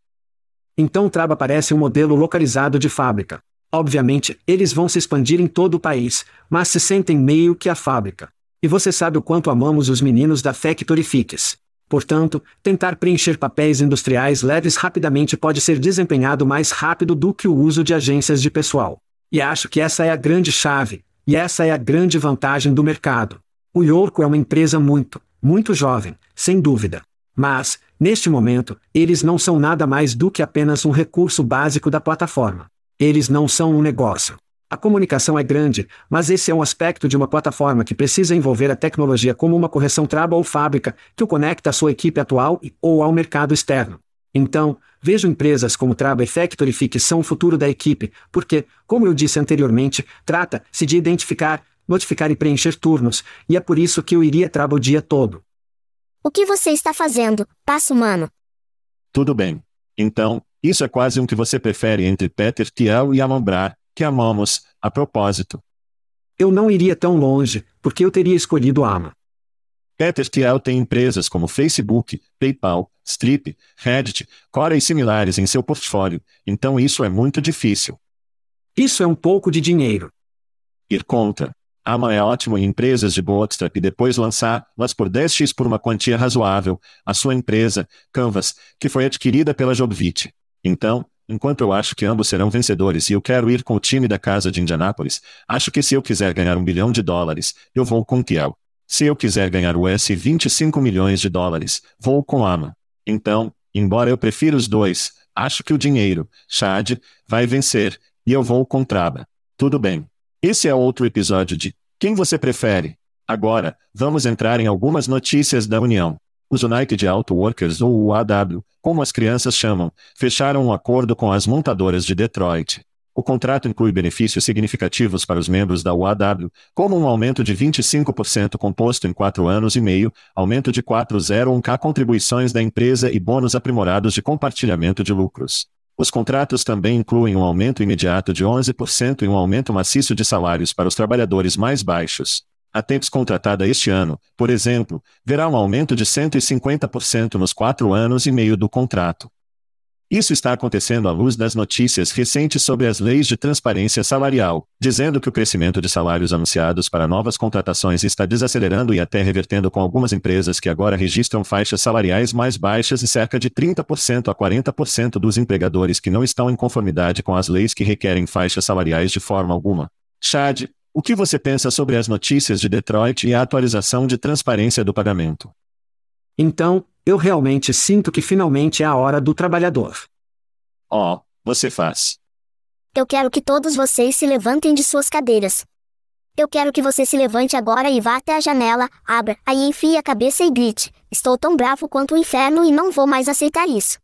Então Traba parece um modelo localizado de fábrica. Obviamente, eles vão se expandir em todo o país, mas se sentem meio que a fábrica. E você sabe o quanto amamos os meninos da Factory Fix. Portanto, tentar preencher papéis industriais leves rapidamente pode ser desempenhado mais rápido do que o uso de agências de pessoal. E acho que essa é a grande chave, e essa é a grande vantagem do mercado. O Yorko é uma empresa muito, muito jovem, sem dúvida. Mas, neste momento, eles não são nada mais do que apenas um recurso básico da plataforma. Eles não são um negócio. A comunicação é grande, mas esse é um aspecto de uma plataforma que precisa envolver a tecnologia como uma correção traba ou fábrica, que o conecta à sua equipe atual e, ou ao mercado externo. Então, vejo empresas como Traba e Factory que são o futuro da equipe, porque, como eu disse anteriormente, trata-se de identificar, notificar e preencher turnos, e é por isso que eu iria Traba o dia todo. O que você está fazendo, passo humano? Tudo bem. Então, isso é quase um que você prefere entre Peter Thiel e Amon Bra, que amamos, a propósito. Eu não iria tão longe, porque eu teria escolhido Ama. Peter Thiel tem empresas como Facebook, PayPal, Stripe, Reddit, Quora e similares em seu portfólio, então isso é muito difícil. Isso é um pouco de dinheiro. Ir contra. Ama é ótimo em empresas de bootstrap e depois lançá-las por 10x por uma quantia razoável, a sua empresa, Canvas, que foi adquirida pela Jobvit. Então, enquanto eu acho que ambos serão vencedores e eu quero ir com o time da casa de Indianápolis, acho que se eu quiser ganhar um bilhão de dólares, eu vou com Kiel. Se eu quiser ganhar US 25 milhões de dólares, vou com Ama. Então, embora eu prefira os dois, acho que o dinheiro, Chad, vai vencer, e eu vou com Traba. Tudo bem. Esse é outro episódio de Quem você prefere? Agora, vamos entrar em algumas notícias da União. Os United Auto Workers ou UAW, como as crianças chamam, fecharam um acordo com as montadoras de Detroit. O contrato inclui benefícios significativos para os membros da UAW, como um aumento de 25% composto em quatro anos e meio, aumento de 401k contribuições da empresa e bônus aprimorados de compartilhamento de lucros. Os contratos também incluem um aumento imediato de 11% e um aumento maciço de salários para os trabalhadores mais baixos. A Temps contratada este ano, por exemplo, verá um aumento de 150% nos quatro anos e meio do contrato. Isso está acontecendo à luz das notícias recentes sobre as leis de transparência salarial, dizendo que o crescimento de salários anunciados para novas contratações está desacelerando e até revertendo com algumas empresas que agora registram faixas salariais mais baixas e cerca de 30% a 40% dos empregadores que não estão em conformidade com as leis que requerem faixas salariais de forma alguma. Chad, o que você pensa sobre as notícias de Detroit e a atualização de transparência do pagamento? Então, eu realmente sinto que finalmente é a hora do trabalhador. Oh, você faz. Eu quero que todos vocês se levantem de suas cadeiras. Eu quero que você se levante agora e vá até a janela, abra, aí enfie a cabeça e grite: Estou tão bravo quanto o inferno e não vou mais aceitar isso.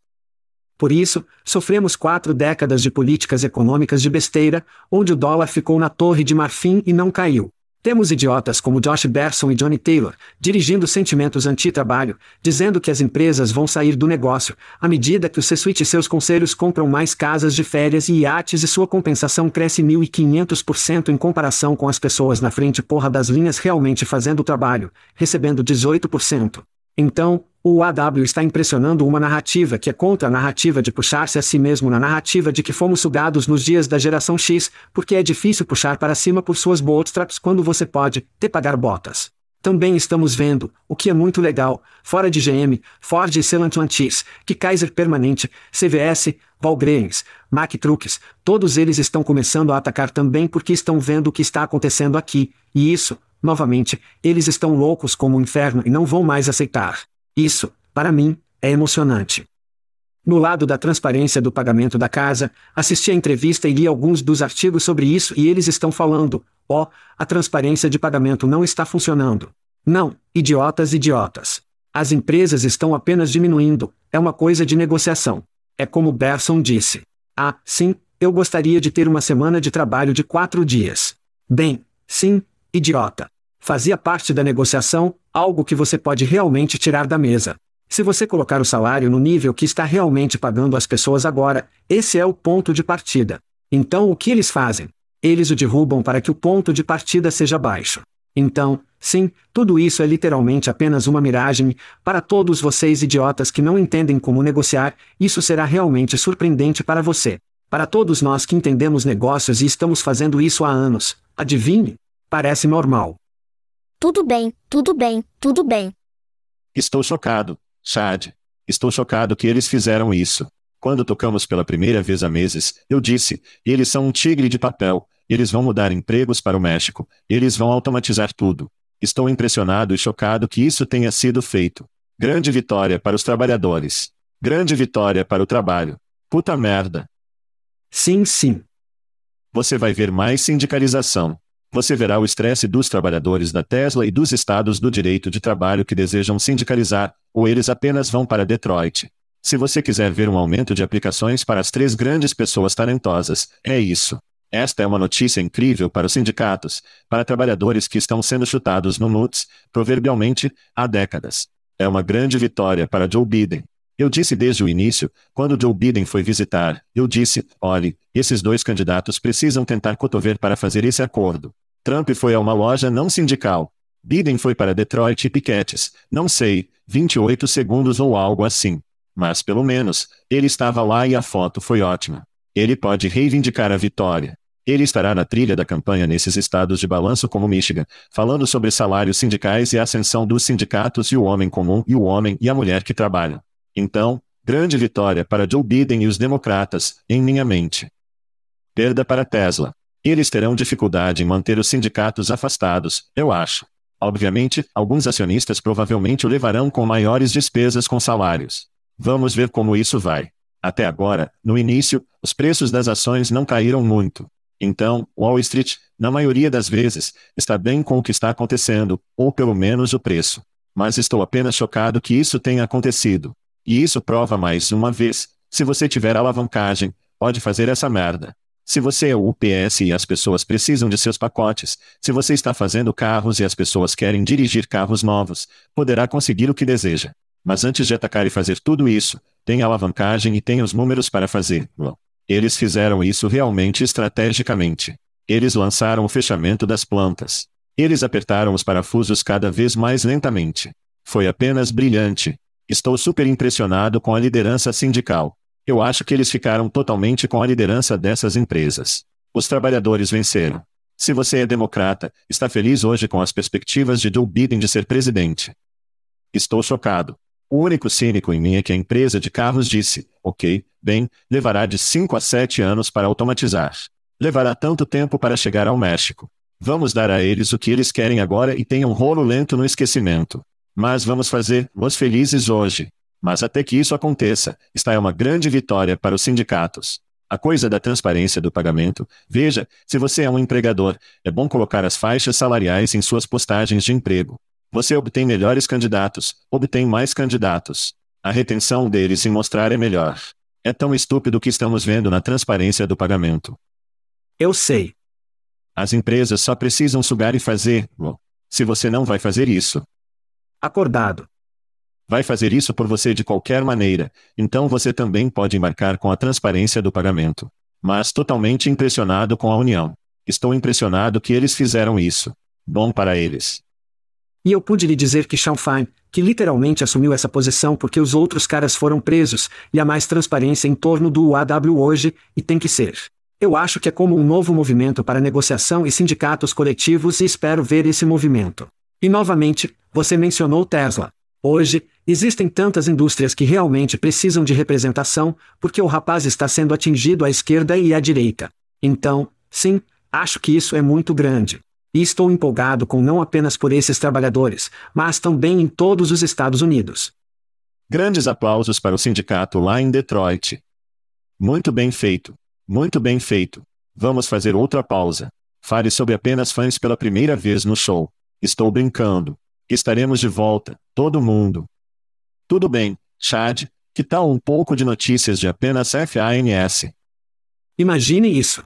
Por isso, sofremos quatro décadas de políticas econômicas de besteira, onde o dólar ficou na torre de marfim e não caiu. Temos idiotas como Josh Berson e Johnny Taylor, dirigindo sentimentos anti-trabalho, dizendo que as empresas vão sair do negócio, à medida que o C-Suite e seus conselhos compram mais casas de férias e iates e sua compensação cresce 1.500% em comparação com as pessoas na frente porra das linhas realmente fazendo o trabalho, recebendo 18%. Então, o AW está impressionando uma narrativa que é contra a narrativa de puxar-se a si mesmo na narrativa de que fomos sugados nos dias da geração X, porque é difícil puxar para cima por suas bootstraps quando você pode ter pagar botas. Também estamos vendo, o que é muito legal, fora de GM, Ford e Stellantis, que Kaiser Permanente, CVS, Valgreens, Mack Trucks, todos eles estão começando a atacar também porque estão vendo o que está acontecendo aqui, e isso, novamente, eles estão loucos como o inferno e não vão mais aceitar. Isso, para mim, é emocionante. No lado da transparência do pagamento da casa, assisti a entrevista e li alguns dos artigos sobre isso e eles estão falando: ó, oh, a transparência de pagamento não está funcionando. Não, idiotas, idiotas. As empresas estão apenas diminuindo, é uma coisa de negociação. É como Berson disse. Ah, sim, eu gostaria de ter uma semana de trabalho de quatro dias. Bem, sim, Idiota. Fazia parte da negociação, algo que você pode realmente tirar da mesa. Se você colocar o salário no nível que está realmente pagando as pessoas agora, esse é o ponto de partida. Então o que eles fazem? Eles o derrubam para que o ponto de partida seja baixo. Então, sim, tudo isso é literalmente apenas uma miragem, para todos vocês idiotas que não entendem como negociar, isso será realmente surpreendente para você. Para todos nós que entendemos negócios e estamos fazendo isso há anos, adivinhe? Parece normal. Tudo bem, tudo bem, tudo bem. Estou chocado, Chad. Estou chocado que eles fizeram isso. Quando tocamos pela primeira vez há meses, eu disse: eles são um tigre de papel, eles vão mudar empregos para o México, eles vão automatizar tudo. Estou impressionado e chocado que isso tenha sido feito. Grande vitória para os trabalhadores. Grande vitória para o trabalho. Puta merda. Sim, sim. Você vai ver mais sindicalização. Você verá o estresse dos trabalhadores da Tesla e dos estados do direito de trabalho que desejam sindicalizar, ou eles apenas vão para Detroit. Se você quiser ver um aumento de aplicações para as três grandes pessoas talentosas, é isso. Esta é uma notícia incrível para os sindicatos, para trabalhadores que estão sendo chutados no nuts, proverbialmente, há décadas. É uma grande vitória para Joe Biden. Eu disse desde o início, quando Joe Biden foi visitar, eu disse: olhe, esses dois candidatos precisam tentar cotover para fazer esse acordo. Trump foi a uma loja não sindical. Biden foi para Detroit e piquetes, não sei, 28 segundos ou algo assim. Mas pelo menos, ele estava lá e a foto foi ótima. Ele pode reivindicar a vitória. Ele estará na trilha da campanha nesses estados de balanço como Michigan, falando sobre salários sindicais e a ascensão dos sindicatos e o homem comum e o homem e a mulher que trabalham. Então, grande vitória para Joe Biden e os democratas, em minha mente. Perda para Tesla. Eles terão dificuldade em manter os sindicatos afastados, eu acho. Obviamente, alguns acionistas provavelmente o levarão com maiores despesas com salários. Vamos ver como isso vai. Até agora, no início, os preços das ações não caíram muito. Então, Wall Street, na maioria das vezes, está bem com o que está acontecendo, ou pelo menos o preço. Mas estou apenas chocado que isso tenha acontecido. E isso prova mais uma vez: se você tiver alavancagem, pode fazer essa merda. Se você é o UPS e as pessoas precisam de seus pacotes, se você está fazendo carros e as pessoas querem dirigir carros novos, poderá conseguir o que deseja. Mas antes de atacar e fazer tudo isso, tem alavancagem e tem os números para fazer. Eles fizeram isso realmente estrategicamente. Eles lançaram o fechamento das plantas. Eles apertaram os parafusos cada vez mais lentamente. Foi apenas brilhante. Estou super impressionado com a liderança sindical. Eu acho que eles ficaram totalmente com a liderança dessas empresas. Os trabalhadores venceram. Se você é democrata, está feliz hoje com as perspectivas de Joe Biden de ser presidente. Estou chocado. O único cínico em mim é que a empresa de carros disse: Ok, bem, levará de 5 a 7 anos para automatizar. Levará tanto tempo para chegar ao México. Vamos dar a eles o que eles querem agora e tenha um rolo lento no esquecimento. Mas vamos fazer-os felizes hoje. Mas até que isso aconteça, está é uma grande vitória para os sindicatos. A coisa da transparência do pagamento. Veja, se você é um empregador, é bom colocar as faixas salariais em suas postagens de emprego. Você obtém melhores candidatos, obtém mais candidatos. A retenção deles em mostrar é melhor. É tão estúpido que estamos vendo na transparência do pagamento. Eu sei. As empresas só precisam sugar e fazer. Se você não vai fazer isso. Acordado vai fazer isso por você de qualquer maneira, então você também pode embarcar com a transparência do pagamento. Mas totalmente impressionado com a união. Estou impressionado que eles fizeram isso. Bom para eles. E eu pude lhe dizer que Sean Fine, que literalmente assumiu essa posição porque os outros caras foram presos, e há mais transparência em torno do AW hoje, e tem que ser. Eu acho que é como um novo movimento para negociação e sindicatos coletivos e espero ver esse movimento. E novamente, você mencionou Tesla. Hoje, existem tantas indústrias que realmente precisam de representação, porque o rapaz está sendo atingido à esquerda e à direita. Então, sim, acho que isso é muito grande. E estou empolgado com não apenas por esses trabalhadores, mas também em todos os Estados Unidos. Grandes aplausos para o sindicato lá em Detroit. Muito bem feito. Muito bem feito. Vamos fazer outra pausa. Fale sobre apenas fãs pela primeira vez no show. Estou brincando. Estaremos de volta, todo mundo. Tudo bem, Chad, que tal um pouco de notícias de apenas FANS? Imagine isso.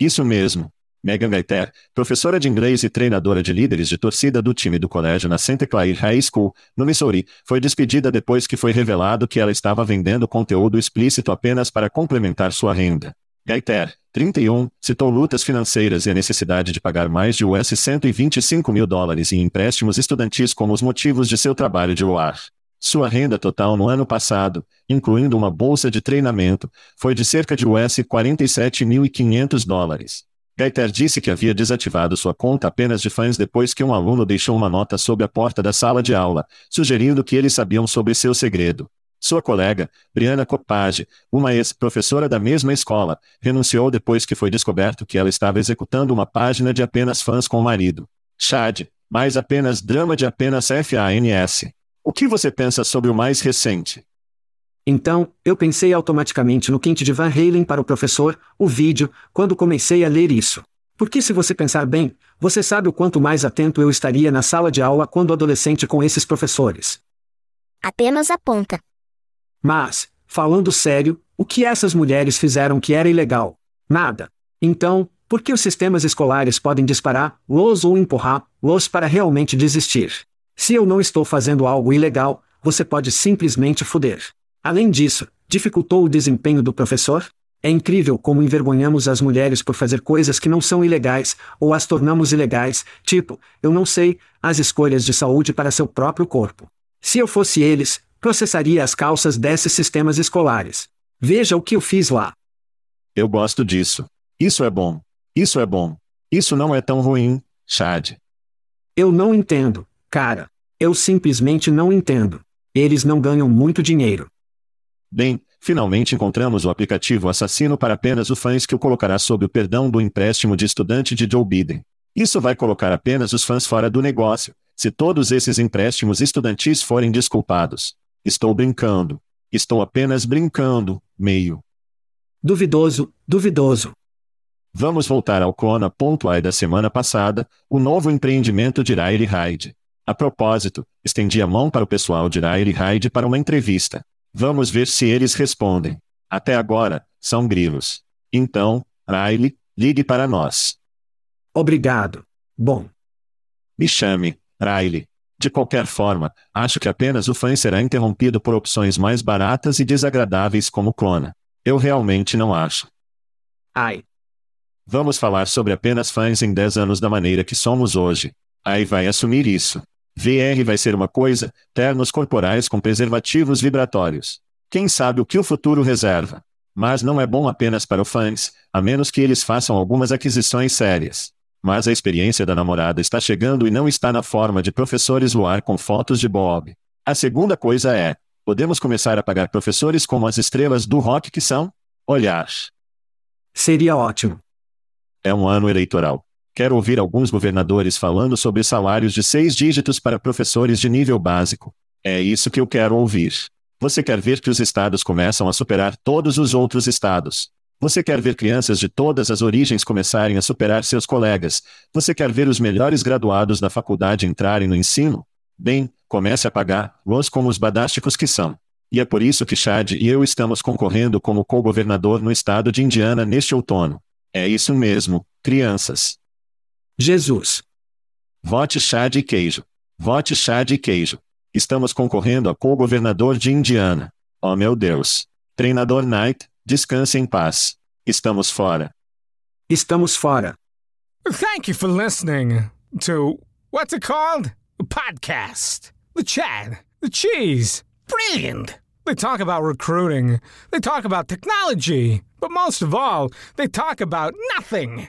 Isso mesmo. Megan Gaiter, professora de inglês e treinadora de líderes de torcida do time do colégio na Santa Clair High School, no Missouri, foi despedida depois que foi revelado que ela estava vendendo conteúdo explícito apenas para complementar sua renda. Gaiter, 31, citou lutas financeiras e a necessidade de pagar mais de US 125 mil dólares em empréstimos estudantis como os motivos de seu trabalho de UAR. Sua renda total no ano passado, incluindo uma bolsa de treinamento, foi de cerca de US 47.500 dólares. Gaiter disse que havia desativado sua conta apenas de fãs depois que um aluno deixou uma nota sob a porta da sala de aula, sugerindo que eles sabiam sobre seu segredo. Sua colega, Brianna Copage, uma ex-professora da mesma escola, renunciou depois que foi descoberto que ela estava executando uma página de apenas fãs com o marido. Chad, mais apenas drama de apenas FANS. O que você pensa sobre o mais recente? Então, eu pensei automaticamente no quente de Van Halen para o professor, o vídeo, quando comecei a ler isso. Porque se você pensar bem, você sabe o quanto mais atento eu estaria na sala de aula quando adolescente com esses professores. Apenas aponta. Mas, falando sério, o que essas mulheres fizeram que era ilegal? Nada. Então, por que os sistemas escolares podem disparar, los ou empurrar, los para realmente desistir? Se eu não estou fazendo algo ilegal, você pode simplesmente foder. Além disso, dificultou o desempenho do professor? É incrível como envergonhamos as mulheres por fazer coisas que não são ilegais, ou as tornamos ilegais, tipo, eu não sei, as escolhas de saúde para seu próprio corpo. Se eu fosse eles, processaria as calças desses sistemas escolares. Veja o que eu fiz lá. Eu gosto disso. Isso é bom. Isso é bom. Isso não é tão ruim, Chad. Eu não entendo, cara. Eu simplesmente não entendo. Eles não ganham muito dinheiro. Bem, finalmente encontramos o aplicativo assassino para apenas os fãs que o colocará sob o perdão do empréstimo de estudante de Joe Biden. Isso vai colocar apenas os fãs fora do negócio, se todos esses empréstimos estudantis forem desculpados. Estou brincando. Estou apenas brincando, meio. Duvidoso, duvidoso. Vamos voltar ao Kona.ai da semana passada, o novo empreendimento de Riley Hyde. A propósito, estendi a mão para o pessoal de Riley Hyde para uma entrevista. Vamos ver se eles respondem. Até agora, são grilos. Então, Riley, ligue para nós. Obrigado. Bom. Me chame, Riley. De qualquer forma, acho que apenas o fã será interrompido por opções mais baratas e desagradáveis como clona. Eu realmente não acho. Ai. Vamos falar sobre apenas fãs em 10 anos da maneira que somos hoje. Aí vai assumir isso. VR vai ser uma coisa, ternos corporais com preservativos vibratórios. Quem sabe o que o futuro reserva? Mas não é bom apenas para os fãs, a menos que eles façam algumas aquisições sérias. Mas a experiência da namorada está chegando e não está na forma de professores luar com fotos de Bob. A segunda coisa é: podemos começar a pagar professores como as estrelas do rock que são? Olhar. Seria ótimo. É um ano eleitoral. Quero ouvir alguns governadores falando sobre salários de seis dígitos para professores de nível básico. É isso que eu quero ouvir. Você quer ver que os estados começam a superar todos os outros estados. Você quer ver crianças de todas as origens começarem a superar seus colegas. Você quer ver os melhores graduados da faculdade entrarem no ensino? Bem, comece a pagar, los como os badásticos que são. E é por isso que Chad e eu estamos concorrendo como co-governador no estado de Indiana neste outono. É isso mesmo, crianças. Jesus. Vote chá de queijo. Vote chá de queijo. Estamos concorrendo a co-governador de Indiana. Oh meu Deus. Treinador Knight, descanse em paz. Estamos fora. Estamos fora. Thank you for listening to what's it called? A podcast. The chat. The cheese. Brilliant. They talk about recruiting. They talk about technology. But most of all, they talk about nothing.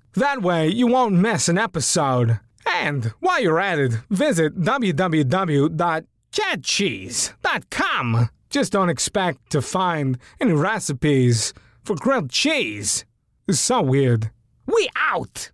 That way you won't miss an episode. And while you're at it, visit www.chadcheese.com. Just don't expect to find any recipes for grilled cheese. It's so weird. We out!